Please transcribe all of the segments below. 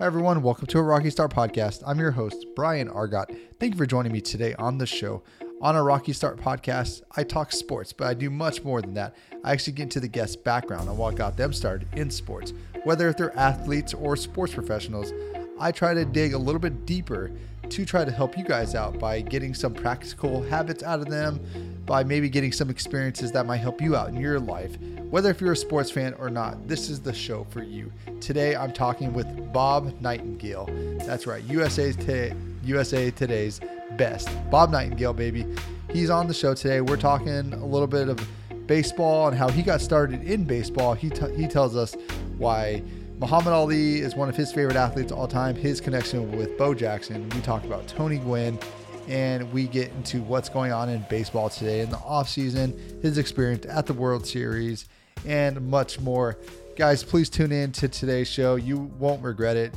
Hi, everyone. Welcome to a Rocky Start podcast. I'm your host, Brian Argot. Thank you for joining me today on the show. On a Rocky Start podcast, I talk sports, but I do much more than that. I actually get into the guest's background on what got them started in sports. Whether if they're athletes or sports professionals, I try to dig a little bit deeper to try to help you guys out by getting some practical habits out of them, by maybe getting some experiences that might help you out in your life. Whether if you're a sports fan or not, this is the show for you. Today I'm talking with Bob Nightengale. That's right, USA's t- USA Today's best. Bob Nightengale, baby. He's on the show today. We're talking a little bit of baseball and how he got started in baseball. He, t- he tells us why Muhammad Ali is one of his favorite athletes all time, his connection with Bo Jackson. We talk about Tony Gwynn, and we get into what's going on in baseball today in the offseason, his experience at the World Series, and much more. Guys, please tune in to today's show. You won't regret it.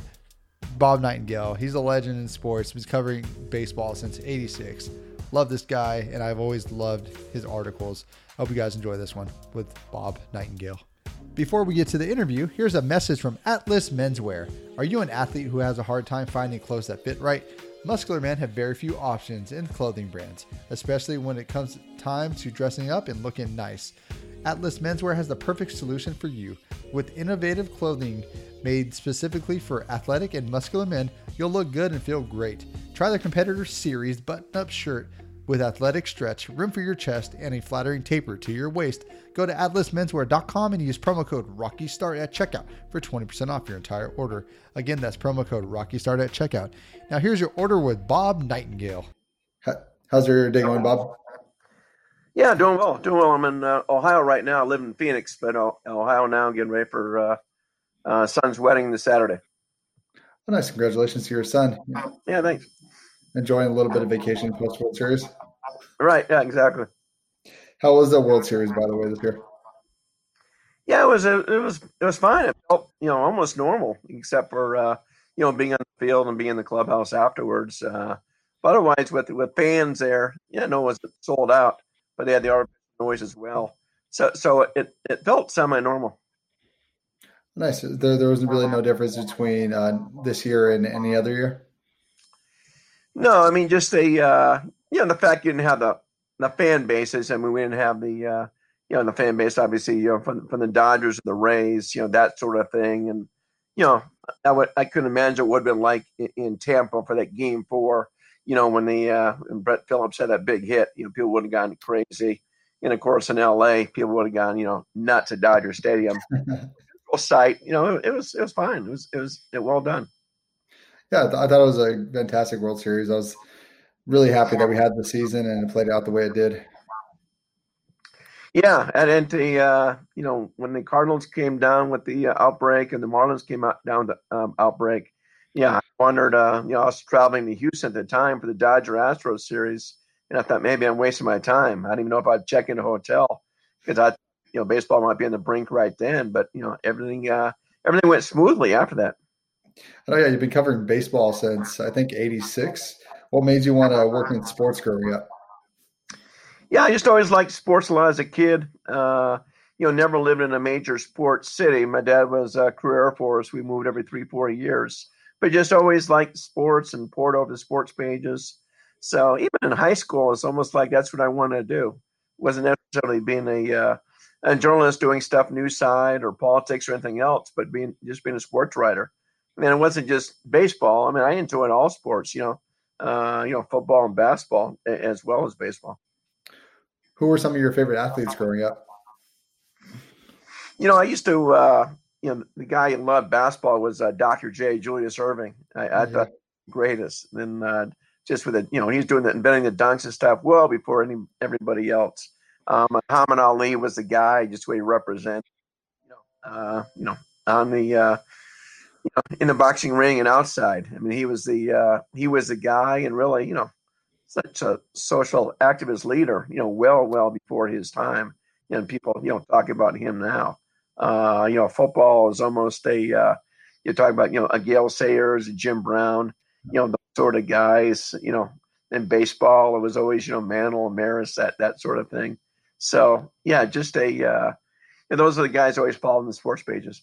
Bob Nightengale, he's a legend in sports. He's covering baseball since 86. Love this guy, and I've always loved his articles. I hope you guys enjoy this one with Bob Nightengale. Before we get to the interview, here's a message from Atlas Menswear. Are you an athlete who has a hard time finding clothes that fit right? Muscular men have very few options in clothing brands, especially when it comes time to dressing up and looking nice. Atlas Menswear has the perfect solution for you. With innovative clothing made specifically for athletic and muscular men, you'll look good and feel great. Try the competitor series button up shirt with athletic stretch, room for your chest, and a flattering taper to your waist, go to atlasmenswear.com and use promo code RockyStart at checkout for 20% off your entire order. Again, that's promo code RockyStart at checkout. Now, here's your order with Bob Nightengale. How's your day going, Bob? Yeah, doing well. Doing well. I'm in uh, Ohio right now. I live in Phoenix, but uh, Ohio now, getting ready for uh, uh, son's wedding this Saturday. Oh, nice. Congratulations to your son. Yeah, thanks enjoying a little bit of vacation post World Series. Right. Yeah. Exactly. How was the World Series, by the way, this year? Yeah, it was. It was. It was fine. It felt, you know, almost normal, except for uh, you know being on the field and being in the clubhouse afterwards. Uh, but otherwise, with with fans there, yeah, no, it was sold out, but they had the artificial noise as well. So, so it it felt semi normal. Nice. There, there was really no difference between uh, this year and any other year. No, I mean just the uh, you know the fact you didn't have the the fan bases. I mean we didn't have the uh, you know the fan base obviously you know from from the Dodgers and the Rays you know that sort of thing and you know I would I couldn't imagine what it would have been like in, in, Tampa for that game four you know when the uh, when Brett Phillips had that big hit you know people would have gone crazy and of course in L.A. people would have gone you know nuts at Dodger Stadium. site you know it, it was it was fine it was it was it well done yeah, I thought it was a fantastic World Series. I was really happy that we had the season and it played out the way it did. Yeah, and, and the uh, you know when the Cardinals came down with the uh, outbreak and the Marlins came out down the um, outbreak, yeah, I wondered. Uh, you know, I was traveling to Houston at the time for the Dodger Astros series, and I thought maybe I'm wasting my time. I didn't even know if I'd check in a hotel because I, you know, baseball might be on the brink right then. But you know, everything uh, everything went smoothly after that. Oh yeah, you've been covering baseball since I think '86. What made you want to work in sports growing up? Yeah, I just always liked sports a lot as a kid. Uh, you know, never lived in a major sports city. My dad was a career Air Force. We moved every three, four years, but just always liked sports and poured over the sports pages. So even in high school, it's almost like that's what I wanted to do. It wasn't necessarily being a uh, a journalist doing stuff news side or politics or anything else, but being just being a sports writer. And it wasn't just baseball. I mean, I enjoyed all sports, you know, uh, you know, football and basketball as well as baseball. Who were some of your favorite athletes growing up? You know, I used to, uh, you know, the guy who loved basketball was uh, Dr. J. Julius Erving. I, I thought greatest. Then uh, just with it, you know, he's doing the inventing the dunks and stuff well before any everybody else. Um, Muhammad Ali was the guy, just way he represented, you know, uh, you know, on the uh, you know, in the boxing ring and outside. I mean, he was the uh, he was the guy, and really, you know, such a social activist leader. You know, well, well before his time. And people, you know, talk about him now. Uh, you know, football is almost a. Uh, you talk about, you know, a Gale Sayers, a Jim Brown, you know, the sort of guys. You know, in baseball, it was always, you know, Mantle, Maris, that that sort of thing. So yeah, just a. Uh, those are the guys always following the sports pages.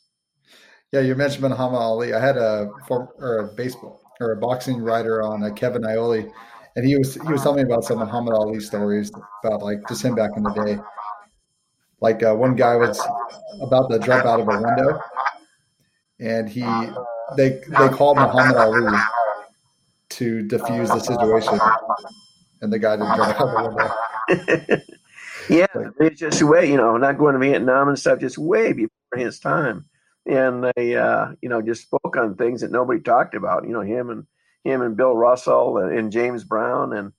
Yeah, you mentioned Muhammad Ali. I had a form or a baseball or a boxing writer on uh, Kevin Iole, and he was he was telling me about some Muhammad Ali stories about like just him back in the day. Like uh, one guy was about to jump out of a window, and he they they called Muhammad Ali to defuse the situation, and the guy didn't jump out of the window. yeah, it's just way you know not going to Vietnam and stuff, just way before his time, and they uh, you know just spoke on things that nobody talked about. You know him and him and Bill Russell and, and James Brown and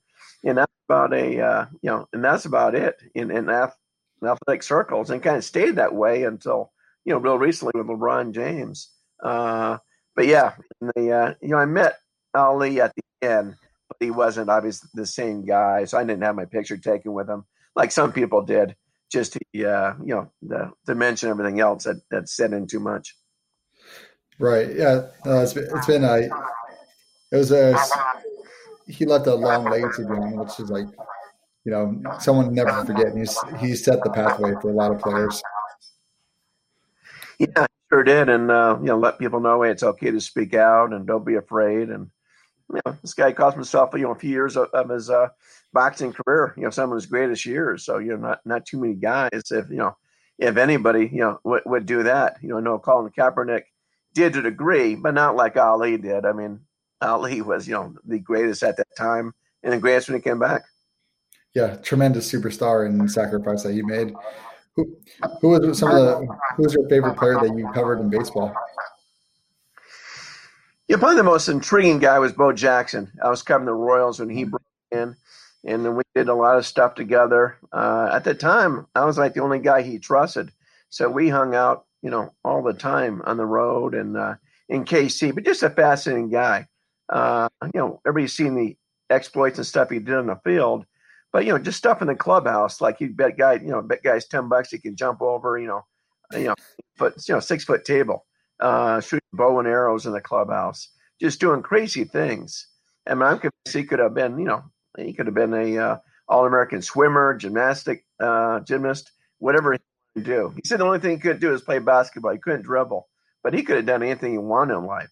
and that's about a uh, you know and that's about it in in athletic circles and kind of stayed that way until you know real recently with LeBron James. Uh, but yeah, the uh, you know I met Ali at the end, but he wasn't obviously the same guy, so I didn't have my picture taken with him like some people did. Just to, uh, you know, the, to mention everything else that that said in too much. Right. Yeah. It's been, it's been a it was a he left a long legacy behind, which is like you know someone never forget. He's he set the pathway for a lot of players. Yeah, sure did, and uh, you know, let people know hey, it's okay to speak out and don't be afraid. And you know, this guy cost himself you know a few years of, of his uh, boxing career. You know, some of his greatest years. So you know, not not too many guys, if you know, if anybody, you know, would, would do that. You know, I know Colin Kaepernick did to a degree, but not like Ali did. I mean, Ali was you know the greatest at that time and the greatest when he came back. Yeah, tremendous superstar and sacrifice that he made. Who, who was some of the who was your favorite player that you covered in baseball? Yeah, probably the most intriguing guy was Bo Jackson. I was covering the Royals when he broke in, and then we did a lot of stuff together. Uh, at the time, I was like the only guy he trusted, so we hung out, you know, all the time on the road and uh, in KC. But just a fascinating guy. Uh, you know, everybody's seen the exploits and stuff he did on the field, but you know, just stuff in the clubhouse, like you bet guy, you know, bet guys ten bucks he can jump over, you know, you know, foot, you know, six foot table, uh, shooting bow and arrows in the clubhouse, just doing crazy things. Mean, I'm convinced he could have been, you know, he could have been a uh, all American swimmer, gymnastic, uh, gymnast, whatever he could do. He said the only thing he couldn't do is play basketball. He couldn't dribble, but he could have done anything he wanted in life.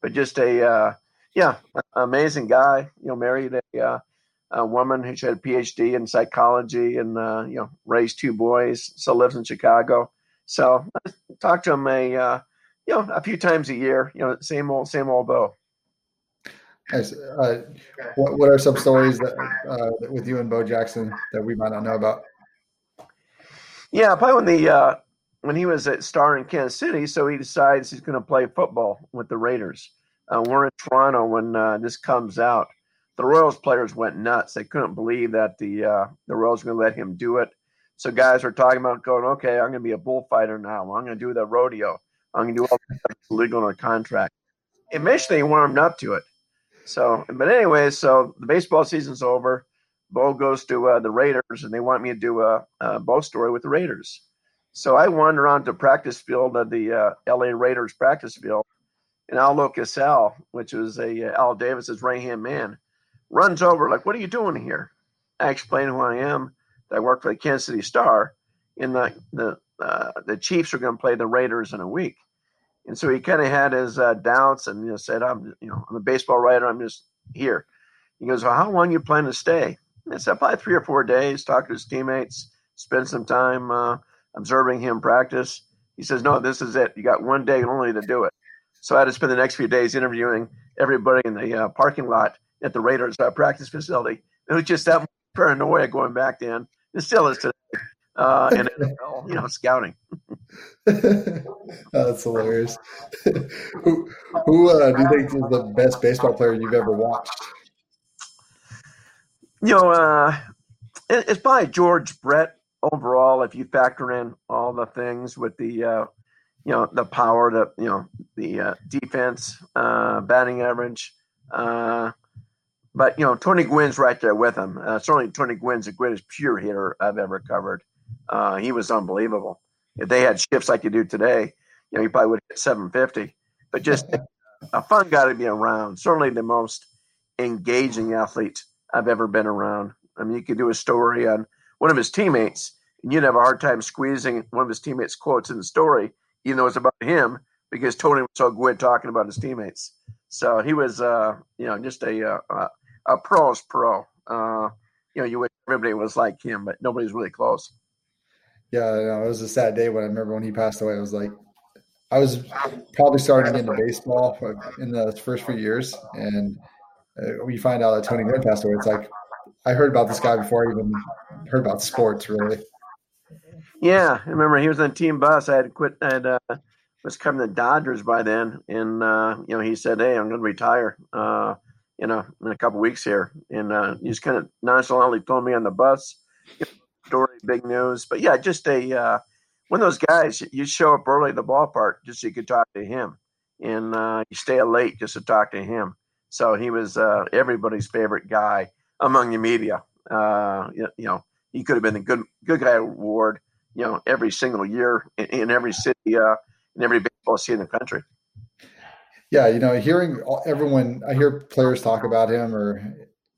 But just a, uh, yeah, amazing guy. You know, married a uh, a woman who had a PhD in psychology and uh, you know raised two boys. Still lives in Chicago. So I talk to him a uh, you know a few times a year. You know, same old same old Bo. Nice. Uh, what what are some stories that uh, with you and Bo Jackson that we might not know about? Yeah, probably when the uh, when he was at Star in Kansas City, so he decides he's going to play football with the Raiders. Uh, we're in Toronto when uh, this comes out the Royals players went nuts. They couldn't believe that the uh, the Royals were going to let him do it. So guys were talking about going, okay, I'm going to be a bullfighter now. I'm going to do the rodeo. I'm going to do all the legal on a contract. Eventually, he warmed up to it. So, but anyway, so the baseball season's over. Bo goes to uh, the Raiders, and they want me to do a, a Bo story with the Raiders. So I wander around to practice field of the uh, LA Raiders practice field, and Al LoCasale, which was a uh, Al Davis's right hand man, runs over, like, what are you doing here? I explain who I am. I work for the Kansas City Star. And the the uh, the Chiefs are going to play the Raiders in a week, and so he kind of had his uh, doubts and you know, said, "I'm you know I'm a baseball writer. I'm just here." He goes, "Well, how long you plan to stay?" And I said, "Probably three or four days. Talk to his teammates, spend some time uh, observing him practice." He says, "No, this is it. You got one day only to do it." So I had to spend the next few days interviewing everybody in the uh, parking lot at the Raiders uh, practice facility. It was just that paranoia going back then. It still is today. Uh, and NFL, you know, scouting. That's hilarious. who who uh, do you think is the best baseball player you've ever watched? You know, uh, it, it's probably George Brett overall. If you factor in all the things with the, uh, you know, the power, the you know, the uh, defense, uh, batting average, uh, but you know, Tony Gwynn's right there with him. Uh, certainly, Tony Gwynn's the greatest pure hitter I've ever covered. Uh, he was unbelievable. If they had shifts like you do today, you know, he probably would hit 750. But just a fun guy to be around. Certainly, the most engaging athlete I've ever been around. I mean, you could do a story on one of his teammates, and you'd have a hard time squeezing one of his teammates' quotes in the story, even though it's about him. because Tony was so good talking about his teammates. So he was, uh, you know, just a uh, a pro's pro. Uh, you know, you wish everybody was like him, but nobody's really close. Yeah, know, it was a sad day when I remember when he passed away. I was like, I was probably starting to get into baseball in the first few years, and uh, we find out that Tony Gwynn passed away. It's like I heard about this guy before I even heard about sports, really. Yeah, I remember he was on team bus. I had quit. I had, uh, was coming the Dodgers by then, and uh, you know he said, "Hey, I'm going to retire." Uh, you know, in a couple weeks here, and uh, he just kind of nonchalantly told me on the bus. Story, big news, but yeah, just a uh, one of those guys. You show up early at the ballpark just so you could talk to him, and uh, you stay late just to talk to him. So he was uh, everybody's favorite guy among the media. Uh, you, you, know, he could have been the good good guy award. You know, every single year in, in every city, uh, in every baseball city in the country yeah, you know, hearing everyone, I hear players talk about him or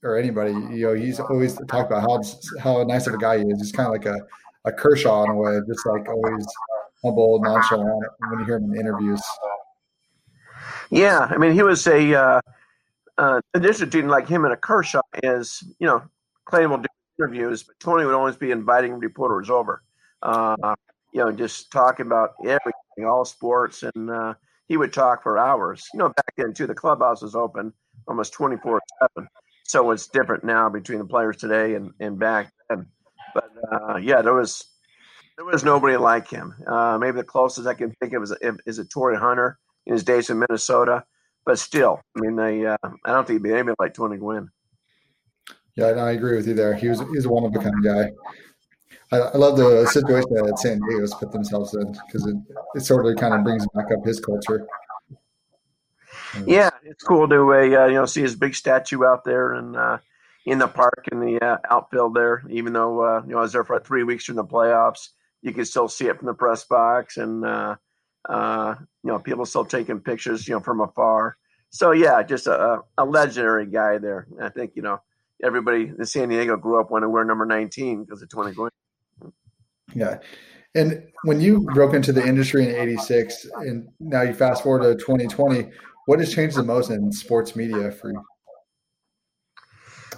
or anybody, you know, he's always talked about how how nice of a guy he is. He's kind of like a, a Kershaw in a way, just like always humble, nonchalant when you hear him in interviews. Yeah, I mean, he was a uh, uh, between like him and a Kershaw is, you know, Clay will do interviews, but Tony would always be inviting reporters over, uh, you know, just talking about everything, all sports, and uh, he would talk for hours. You know, back then too, the clubhouse was open almost twenty four seven. So it's different now between the players today and, and back then. But uh, yeah, there was there was nobody like him. Uh, maybe the closest I can think of is, is a Torii Hunter in his days in Minnesota. But still, I mean, they uh, I don't think he'd be anybody like Tony Gwynn. Yeah, I agree with you there. He was he's a one of a kind guy. I, I love the situation that San Diego's put themselves in because it, it sort of kind of brings back up his culture. Yeah, it's cool to uh, you know see his big statue out there and uh, in the park in the uh, outfield there. Even though uh, you know I was there for three weeks during the playoffs, you can still see it from the press box, and uh, uh, you know people still taking pictures you know from afar. So yeah, just a, a legendary guy there. I think you know everybody in San Diego grew up wanting to wear number nineteen because of Tony Gwynn. Yeah. And when you broke into the industry in 86 and now you fast forward to 2020, what has changed the most in sports media for you?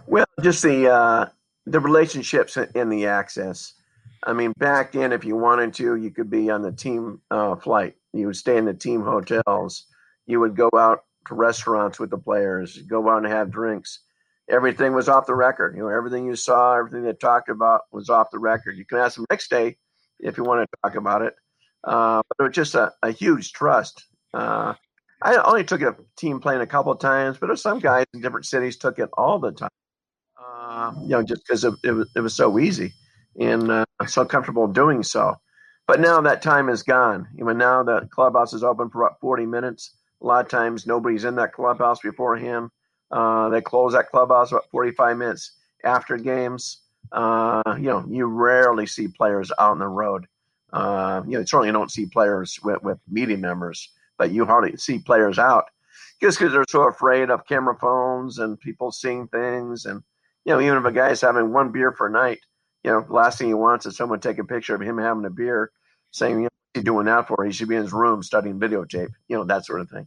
Well, just the uh, the relationships and the access. I mean, back then, if you wanted to, you could be on the team uh, flight. You would stay in the team hotels. You would go out to restaurants with the players, go out and have drinks everything was off the record. You know, everything you saw, everything they talked about was off the record. You can ask them next day if you want to talk about it. Uh, but it was just a, a huge trust. Uh, I only took a team playing a couple of times, but some guys in different cities took it all the time. Uh, you know, just because it, it, was, it was so easy and uh, so comfortable doing so. But now that time is gone. You know, now the clubhouse is open for about 40 minutes. A lot of times nobody's in that clubhouse beforehand. Uh, they close that clubhouse about 45 minutes after games. Uh, you know, you rarely see players out on the road. Uh, you know, certainly don't see players with, with media members, but you hardly see players out just because they're so afraid of camera phones and people seeing things. And, you know, even if a guy's having one beer per night, you know, the last thing he wants is someone take a picture of him having a beer saying, you know, what's he doing that for? He should be in his room studying videotape, you know, that sort of thing.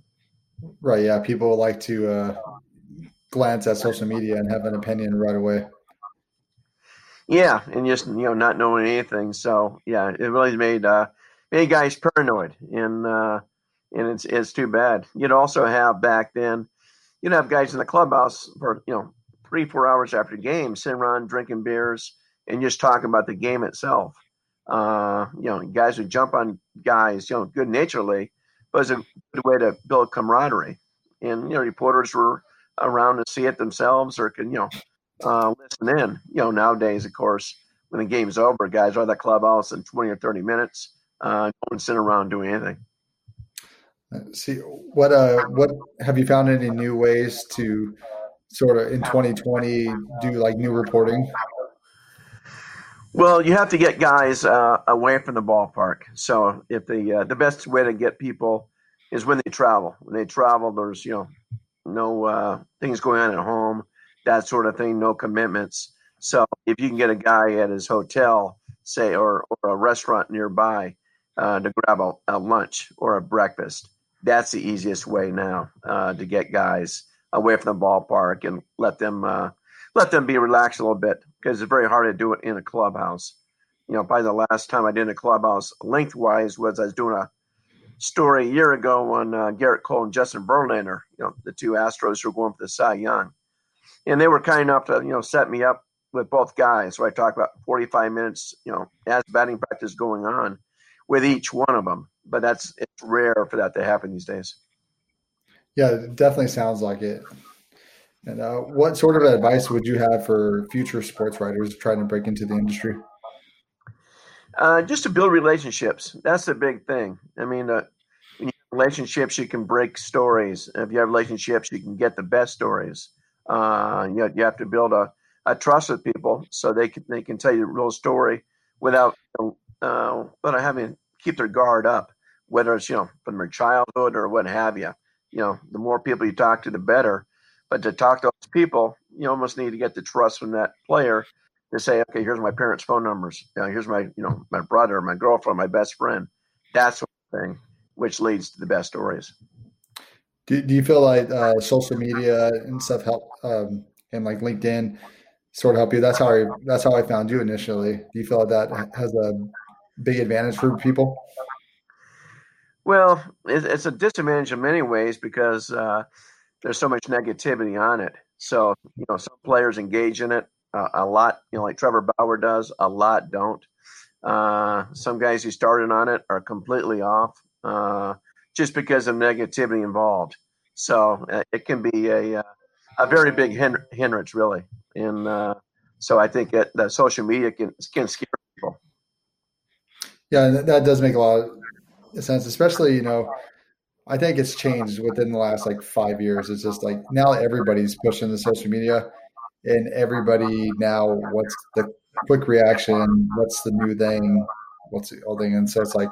Right. Yeah. People like to, uh, glance at social media and have an opinion right away. Yeah, and just you know not knowing anything. So yeah, it really made uh, made guys paranoid, and uh, and it's it's too bad. You'd also have back then, you'd have guys in the clubhouse for you know three four hours after game sitting around drinking beers and just talking about the game itself. Uh, you know, guys would jump on guys, you know, good naturedly, but a good way to build camaraderie. And you know, reporters were around to see it themselves or can, you know, uh, listen in. You know, nowadays, of course, when the game's over, guys are at the clubhouse in 20 or 30 minutes. Uh, no one's sitting around doing anything. Uh, see what uh what have you found any new ways to sort of in 2020 do like new reporting? Well, you have to get guys uh, away from the ballpark. So if the uh, the best way to get people is when they travel. When they travel, there's you know no uh, things going on at home, that sort of thing, no commitments. So if you can get a guy at his hotel, say, or, or a restaurant nearby uh, to grab a, a, lunch or a breakfast, that's the easiest way now uh, to get guys away from the ballpark and let them uh, let them be relaxed a little bit because it's very hard to do it in a clubhouse. You know, by the last time I did a clubhouse lengthwise was I was doing a story a year ago on uh, Gerrit Cole and Justin Verlander, you know, the two Astros who were going for the Cy Young. And they were kind enough to, you know, set me up with both guys. So I talked about 45 minutes, you know, as batting practice going on with each one of them. But that's, it's rare for that to happen these days. Yeah, it definitely sounds like it. And uh, what sort of advice would you have for future sports writers trying to break into the industry? Uh, just to build relationships. That's the big thing. I mean, uh, relationships, you can break stories. If you have relationships, you can get the best stories. Uh, you, you have to build a, a trust with people so they can they can tell you the real story without uh, without having to keep their guard up. Whether it's you know from their childhood or what have you. You know, the more people you talk to, the better. But to talk to those people, you almost need to get the trust from that player to say, okay, here's my parents' phone numbers. You know, here's my, you know, my brother, my girlfriend, my best friend. That's one thing, which leads to the best stories. Do, do you feel like uh, social media and stuff help, um, and like LinkedIn, sort of help you? That's how I that's how I found you initially. Do you feel like that has a big advantage for people? Well, it's a disadvantage in many ways because uh, there's so much negativity on it. So you know, some players engage in it uh, a lot, you know, like Trevor Bauer does. A lot don't. Uh, some guys who started on it are completely off uh, just because of negativity involved. So uh, it can be a uh, a very big hindrance, really. And uh, so I think that, that social media can can scare people. Yeah, that does make a lot of sense, especially you know. I think it's changed within the last like five years. It's just like now everybody's pushing the social media and everybody now what's the quick reaction? What's the new thing? What's the old thing? And so it's like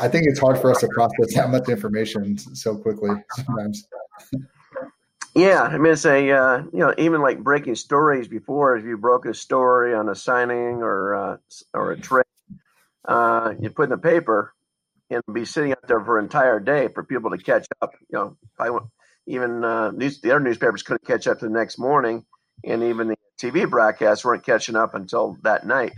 i think it's hard for us to process that much information so quickly sometimes. Yeah i mean it's a uh, you know even like breaking stories before if you broke a story on a signing or uh, or a trade uh, you put in the paper and be sitting out there for an entire day for people to catch up you know i even uh, news, the other newspapers couldn't catch up to the next morning and even the TV broadcasts weren't catching up until that night.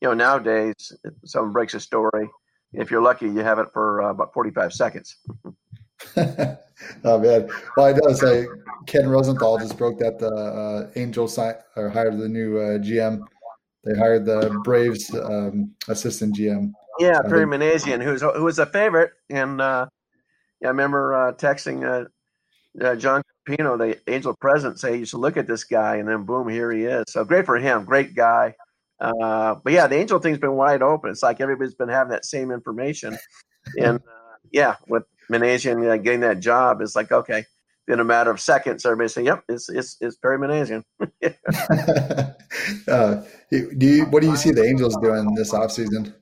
You know, nowadays, if someone breaks a story, if you're lucky, you have it for uh, about 45 seconds. oh man! Well, I know say Ken Rosenthal just broke that the uh, Angels signed or hired the new uh, GM. They hired the Braves um, assistant GM. Yeah, Perry Minasian, who's who was a favorite, and uh, yeah, I remember uh, texting uh, John Carpino, the angel president, say you should look at this guy, and then boom, here he is. So great for him, great guy. Uh, but yeah, the angel thing's been wide open. It's like everybody's been having that same information, and uh, yeah, with Minasian uh, getting that job, it's like okay, in a matter of seconds, everybody say, "Yep, it's it's it's Perry Minasian." uh, do you what do you see the Angels doing this offseason?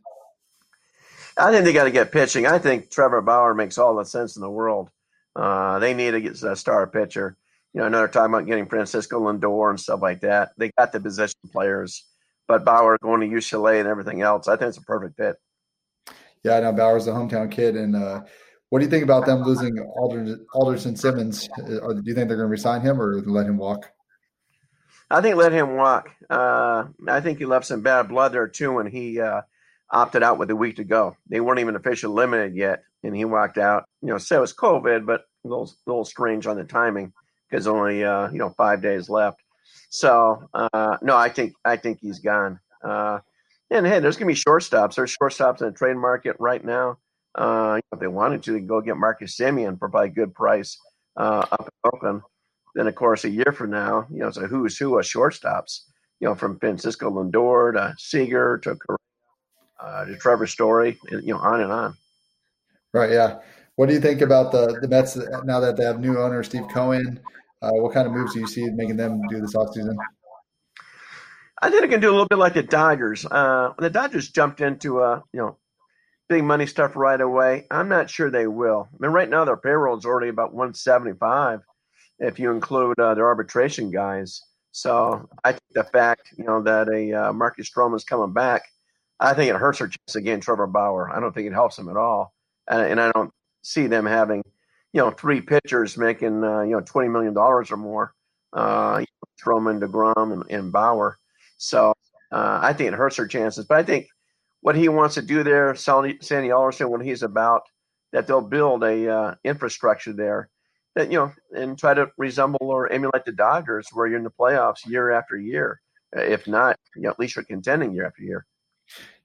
I think they got to get pitching. I think Trevor Bauer makes all the sense in the world. Uh, they need to get a star pitcher. You know, another talking about getting Francisco Lindor and stuff like that. They got the position players, but Bauer going to UCLA and everything else, I think it's a perfect fit. Yeah, I know Bauer's a hometown kid, and uh, what do you think about them losing Alder, Andrelton Simmons? Uh, do you think they're going to resign him or let him walk? I think let him walk. Uh, I think he left some bad blood there too when he uh, opted out with a week to go. They weren't even officially limited yet, and he walked out. You know, so it was COVID, but a little, little strange on the timing because only uh, you know five days left. So uh, no, I think I think he's gone. Uh, and hey, there's gonna be shortstops. There's shortstops in the trade market right now. Uh, if they wanted to, they can go get Marcus Semien for probably a good price uh, up in Oakland. Then, of course, a year from now, you know, it's a who's who of shortstops. You know, from Francisco Lindor to Seager to uh, to Trevor Story, you know, on and on. Right. Yeah. What do you think about the the Mets now that they have new owner Steve Cohen? Uh, what kind of moves do you see making them do this offseason? I think it can do a little bit like the Dodgers. Uh, the Dodgers jumped into a uh, you know big money stuff right away. I'm not sure they will. I mean, right now their payroll is already about 175 if you include uh, their arbitration guys. So I think the fact you know that a uh, Marcus Stroman is coming back I think it hurts her chance again, Trevor Bauer. I don't think it helps him at all, and, and I don't see them having, you know, three pitchers making, uh, you know, twenty million dollars or more. Uh, Stroman, Degrom, and, and Bauer. So uh, I think it hurts their chances. But I think what he wants to do there, Sandy Alderson, what he's about, that they'll build a uh, infrastructure there that you know and try to resemble or emulate the Dodgers, where you're in the playoffs year after year. If not, you know, at least you're contending year after year.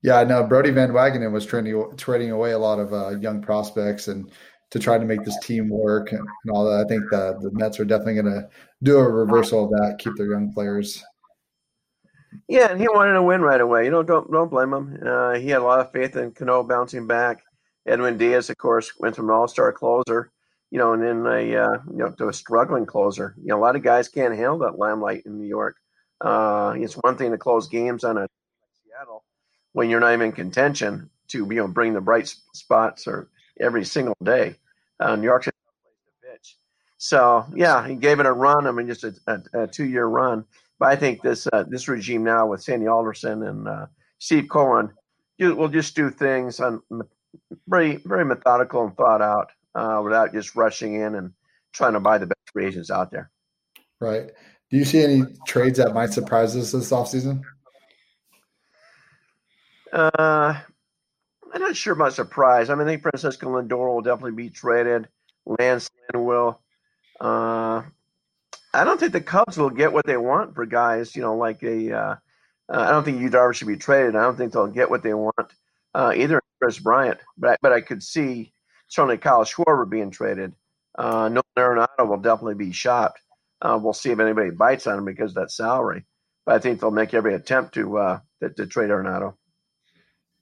Yeah, I know Brodie Van Wagenen was trading trading away a lot of uh, young prospects and to try to make this team work and, all that. I think the the Mets are definitely going to do a reversal of that, keep their young players. Yeah, and he wanted to win right away. You know, don't don't blame him. Uh, he had a lot of faith in Cano bouncing back. Edwin Diaz, of course, went from an all-star closer, you know, and then a uh, you know to a struggling closer. You know, a lot of guys can't handle that limelight in New York. Uh, it's one thing to close games on a Seattle when you're not even in contention to you know bring the bright spots or every single day. Uh, New York's a pitch. So yeah, he gave it a run. I mean, just a, a, a two-year run. But I think this uh, this regime now with Sandy Alderson and uh, Steve Cohen will just do things on very very methodical and thought out uh, without just rushing in and trying to buy the best free agents out there. Right. Do you see any trades that might surprise us this offseason? Uh, I'm not sure about surprise. I mean, I think Francisco Lindor will definitely be traded. Lance Lynn will. Uh, I don't think the Cubs will get what they want for guys, you know, like a. Uh, uh, I don't think Yu Darvish should be traded. I don't think they'll get what they want uh, either Kris Bryant, but I, but I could see certainly Kyle Schwarber being traded. Uh, Nolan Arenado will definitely be shopped. Uh, we'll see if anybody bites on him because of that salary. But I think they'll make every attempt to uh, to, to trade Arenado.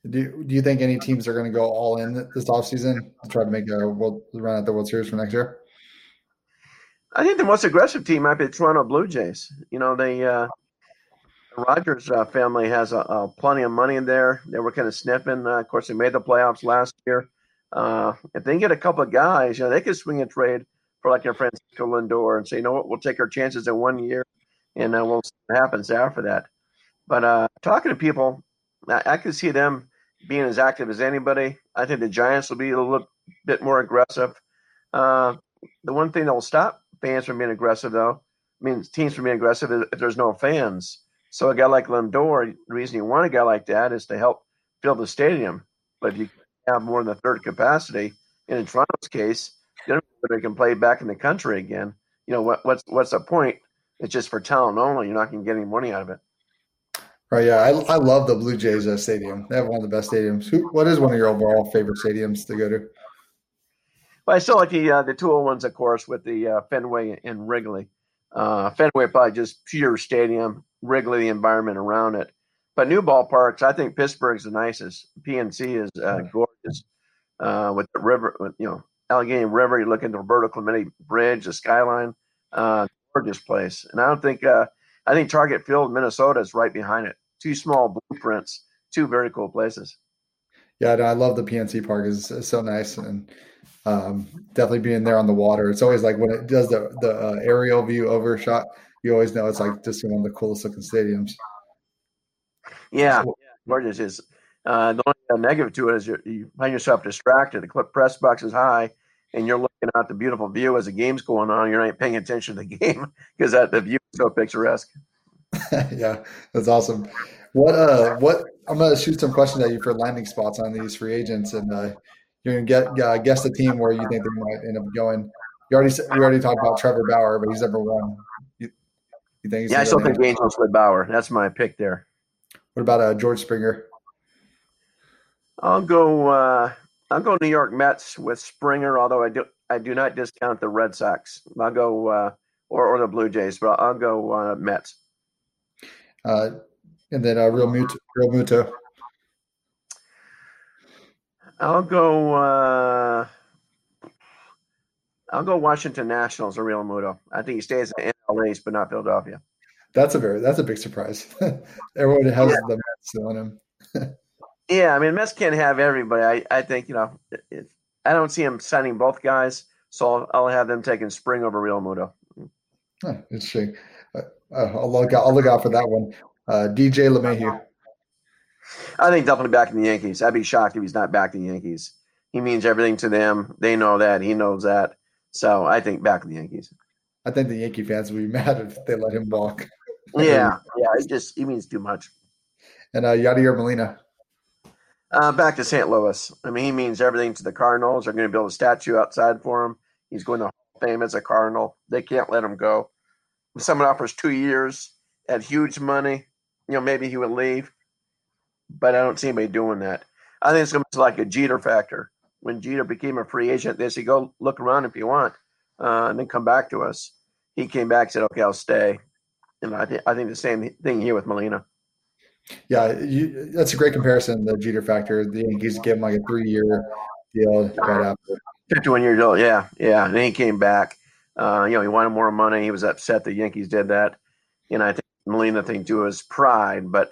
Do, do you think any teams are going to go all in this offseason to try to make a world run at the World Series for next year? I think the most aggressive team might be the Toronto Blue Jays. You know, they uh, the Rogers uh, family has a, plenty of money in there. They were kind of sniffing. Uh, of course, they made the playoffs last year. Uh, if they get a couple of guys, you know, they could swing a trade for like a Francisco Lindor and say, you know what, we'll take our chances in one year, and uh, we'll see what happens after that. But uh, talking to people, I, I could see them being as active as anybody. I think the Giants will be a little bit more aggressive. Uh, the one thing that will stop fans from being aggressive, though, I mean, teams from being aggressive is if there's no fans. So a guy like Lindor, the reason you want a guy like that is to help fill the stadium. But if you have more than a third capacity, and in Toronto's case, they can play back in the country again. You know what, what's what's the point? It's just for talent only. You're not going to get any money out of it. Right. Yeah, I, I love the Blue Jays uh, stadium. They have one of the best stadiums. Who, what is one of your overall favorite stadiums to go to? Well, I still like the uh, the two old ones, of course, with the uh, Fenway and Wrigley. Uh, Fenway probably just pure stadium. Wrigley, the environment around it. But new ballparks, I think Pittsburgh's the nicest. PNC is uh, gorgeous uh, with the river, with, you know, Allegheny River. You look into Roberto Clemente Bridge, the skyline, uh, gorgeous place. And I don't think uh, I think Target Field, Minnesota, is right behind it. Two small blueprints, two very cool places. Yeah, no, I love the PNC Park. It's, it's so nice and um, definitely being there on the water. It's always like when it does the the uh, aerial view overshot. You always know it's like just one of the coolest looking stadiums. Yeah, so, gorgeous is. Uh, the only negative to it is you, you find yourself distracted. The clip press box is high, and you're looking at the beautiful view as the game's going on. You're not paying attention to the game because that the view so picturesque. yeah, that's awesome. What uh, what I'm gonna shoot some questions at you for landing spots on these free agents, and uh, you're gonna get uh, guess the team where you think they might end up going. You already we already talked about Trevor Bauer, but he's never won. You, you think? yeah, I still think Angels with Bauer. That's my pick there. What about uh, George Springer? I'll go. Uh, I'll go New York Mets with Springer. Although I do, I do not discount the Red Sox. I'll go uh, or or the Blue Jays, but I'll go uh, Mets. Uh, and then uh, Realmuto, Real Muto. I'll go. Uh, I'll go Washington Nationals or Realmuto. I think he stays in LA, but not Philadelphia. That's a very that's a big surprise. Everyone has yeah. the Mets on him. yeah, I mean, Mets can't have everybody. I, I think you know, it, I don't see him signing both guys, so I'll, I'll have them taking Spring over Realmuto. Huh, interesting. Uh, uh, I'll look out. I'll look out for that one. Uh, DJ LeMahieu. I think definitely back in the Yankees. I'd be shocked if he's not back in the Yankees. He means everything to them. They know that. He knows that. So I think back in the Yankees. I think the Yankee fans would be mad if they let him walk. yeah, yeah. He just he means too much. And uh, Yadier Molina. Uh, back to St. Louis. I mean, he means everything to the Cardinals. They're going to build a statue outside for him. He's going to Fame as a Cardinal. They can't let him go. If someone offers two years at huge money, you know, maybe he would leave. But I don't see anybody doing that. I think it's going to be like a Jeter factor. When Jeter became a free agent, they said, go look around if you want, uh, and then come back to us. He came back said, okay, I'll stay. And I, th- I think the same thing here with Molina. Yeah, you, that's a great comparison. The Jeter factor. The Yankees gave him like a three-year deal right after. 51 years old. Yeah, yeah. And he came back. Uh, you know, he wanted more money. He was upset the Yankees did that. And I think Molina thing too is pride. But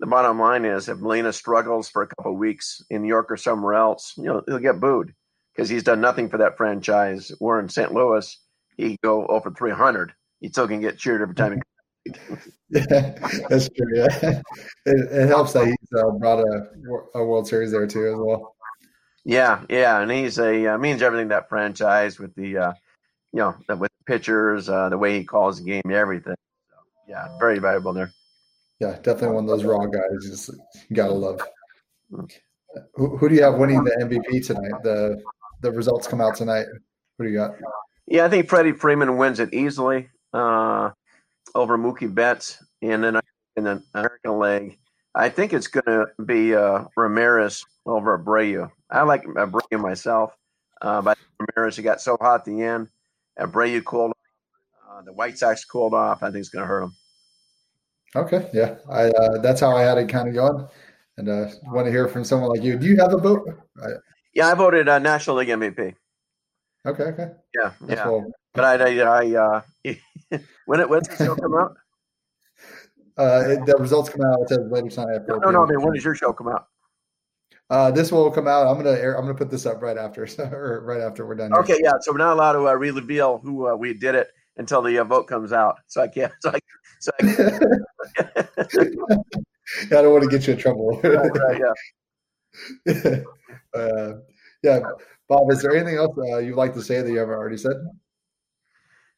the bottom line is, if Molina struggles for a couple weeks in New York or somewhere else, you know, he'll get booed because he's done nothing for that franchise. We're in St. Louis. He go over 300. He still can get cheered every time he yeah, that's true. Yeah, it, it helps that he's uh, brought a, a World Series there too as well. Yeah, yeah, and he's a uh, means everything that franchise with the uh, you know with the pitchers, uh, the way he calls the game, everything. So, yeah, very valuable there. Yeah, definitely one of those raw guys. You just gotta love. Who, who do you have winning the MVP tonight? The the results come out tonight. Who do you got? Yeah, I think Freddie Freeman wins it easily. Uh, over Mookie Betts, and then in the American League, I think it's going to be uh, Ramirez over Abreu. I like Abreu myself, uh, but Ramirez he got so hot at the end. Abreu cooled. Uh, the White Sox cooled off. I think it's going to hurt him. Okay, yeah, I uh, that's how I had it kind of going, and uh, want to hear from someone like you. Do you have a vote? Yeah, I voted uh, National League MVP. Okay, okay. Yeah, that's yeah. Cool. But I, I, I uh, when it when does the show come out? Uh, the results come out later tonight. No, no, no. When does your show come out? Uh, this will come out. I'm gonna air, I'm gonna put this up right after, so, or right after we're done. Okay, here. yeah. So we're not allowed to uh, reveal who uh, we did it until the uh, vote comes out. So I can't. So I, so I, I don't want to get you in trouble. right, yeah. Uh, yeah, Bob. Is there anything else uh, you'd like to say that you haven't already said?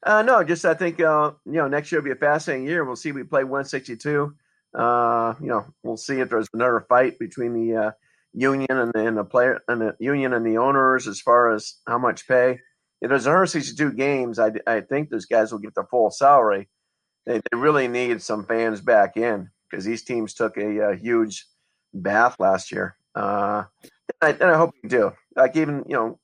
Uh, no, just I think uh, you know next year will be a fascinating year. We'll see. We play 162. Uh, you know, we'll see if there's another fight between the uh, union and the, and the player and the union and the owners as far as how much pay. If there's 162 games, I, I think those guys will get the full salary. They, they really need some fans back in because these teams took a, a, huge bath last year. Uh, and, I, and I hope we do. Like even you know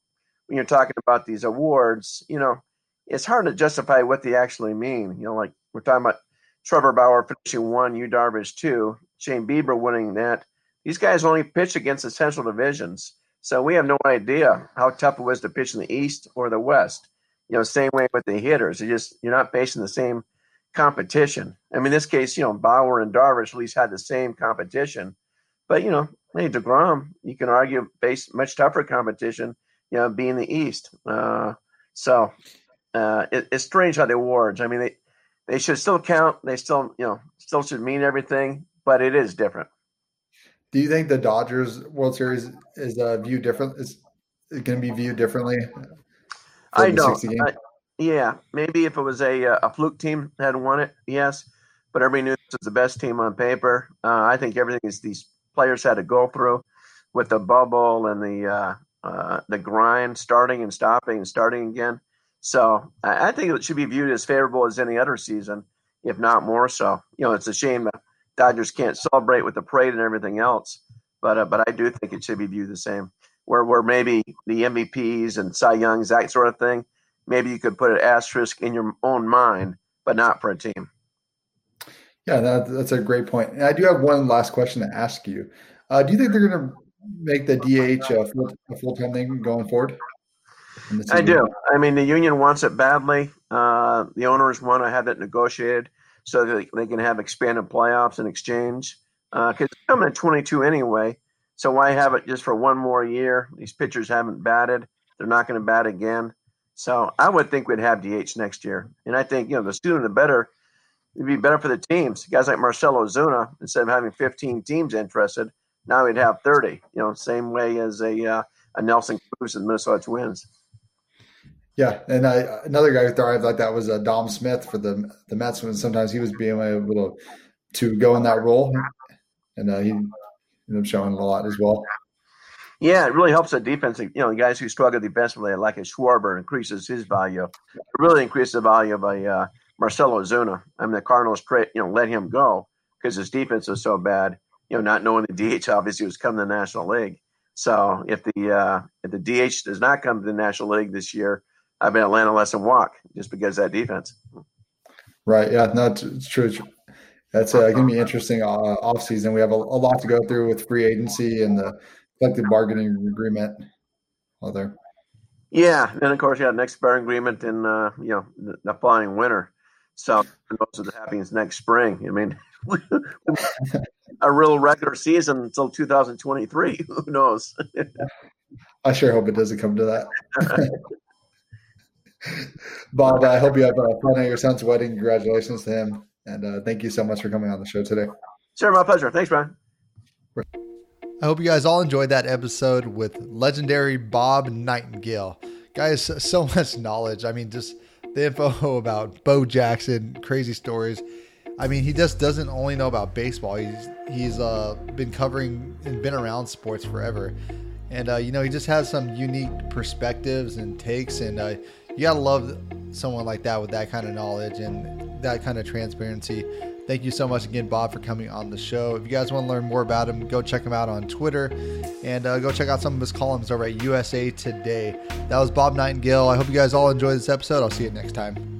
when you're talking about these awards, you know it's hard to justify what they actually mean. You know, like we're talking about Trevor Bauer finishing one, Yu Darvish two, Shane Bieber winning that. These guys only pitch against the Central divisions, so we have no idea how tough it was to pitch in the East or the West. You know, same way with the hitters. You just you're not facing the same competition. I mean, in this case, you know, Bauer and Darvish at least had the same competition, but you know, hey, Degrom, you can argue face much tougher competition. You know, being the East. Uh, so uh, it, it's strange how the awards. I mean, they they should still count. They still you know still should mean everything, but it is different. Do you think the Dodgers World Series is uh, viewed different? Is it going to be viewed differently? I don't. I, yeah, maybe if it was a uh, a fluke team had won it, yes. But everybody knew this was the best team on paper. Uh, I think everything is these players had to go through with the bubble and the uh, uh, the grind, starting and stopping and starting again. So I think it should be viewed as favorable as any other season, if not more so. You know, it's a shame that Dodgers can't celebrate with the parade and everything else, but uh, but I do think it should be viewed the same. Where where maybe the MVPs and Cy Youngs that sort of thing, maybe you could put an asterisk in your own mind, but not for a team. Yeah, that, that's a great point. And I do have one last question to ask you. Uh, do you think they're going to make the DH a full time thing going forward? I do. I mean, the union wants it badly. Uh, the owners want to have it negotiated so that they can have expanded playoffs in exchange. Because uh, it's coming at 22 anyway. So why have it just for one more year? These pitchers haven't batted. They're not going to bat again. So I would think we'd have DH next year. And I think, you know, the sooner the better. It'd be better for the teams. Guys like Marcell Ozuna, instead of having 15 teams interested, now we'd have 30. You know, same way as a uh, a Nelson Cruz and Minnesota Twins. Yeah, and I, another guy who thrived like that was uh, Dom Smith for the the Mets. When sometimes he was being able to go in that role, and uh, he ended up showing a lot as well. Yeah, it really helps the defense. You know, the guys who struggle defensively, like a Schwarber, increases his value. It really increases the value of a uh, Marcell Ozuna. I mean, the Cardinals, you know, let him go because his defense was so bad. You know, not knowing the DH obviously was coming to the National League. So if the uh, if the DH does not come to the National League this year, I bet Atlanta lets him walk just because that defense. Right. Yeah. No, it's, true. That's uh, going to be interesting uh, off season. We have a, a, lot to go through with free agency and the collective bargaining agreement. Other. Yeah, and of course, you have next bargaining agreement in uh, you know the, the following winter. So most of the happens next spring. I mean, a real regular season until 2023. Who knows? I sure hope it doesn't come to that. Bob, I hope you have uh, fun at your son's wedding. Congratulations to him. And uh, thank you so much for coming on the show today. Sure, my pleasure. Thanks, Brian. I hope you guys all enjoyed that episode with legendary Bob Nightengale. Guys, so much knowledge. I mean, just the info about Bo Jackson, crazy stories. I mean, he just doesn't only know about baseball. He's he's uh, been covering and been around sports forever, and uh, you know he just has some unique perspectives and takes, and uh, you gotta love someone like that with that kind of knowledge and that kind of transparency. Thank you so much again, Bob, for coming on the show. If you guys want to learn more about him, go check him out on Twitter and uh, go check out some of his columns over at USA Today. That was Bob Nightengale. I hope you guys all enjoyed this episode. I'll see you next time.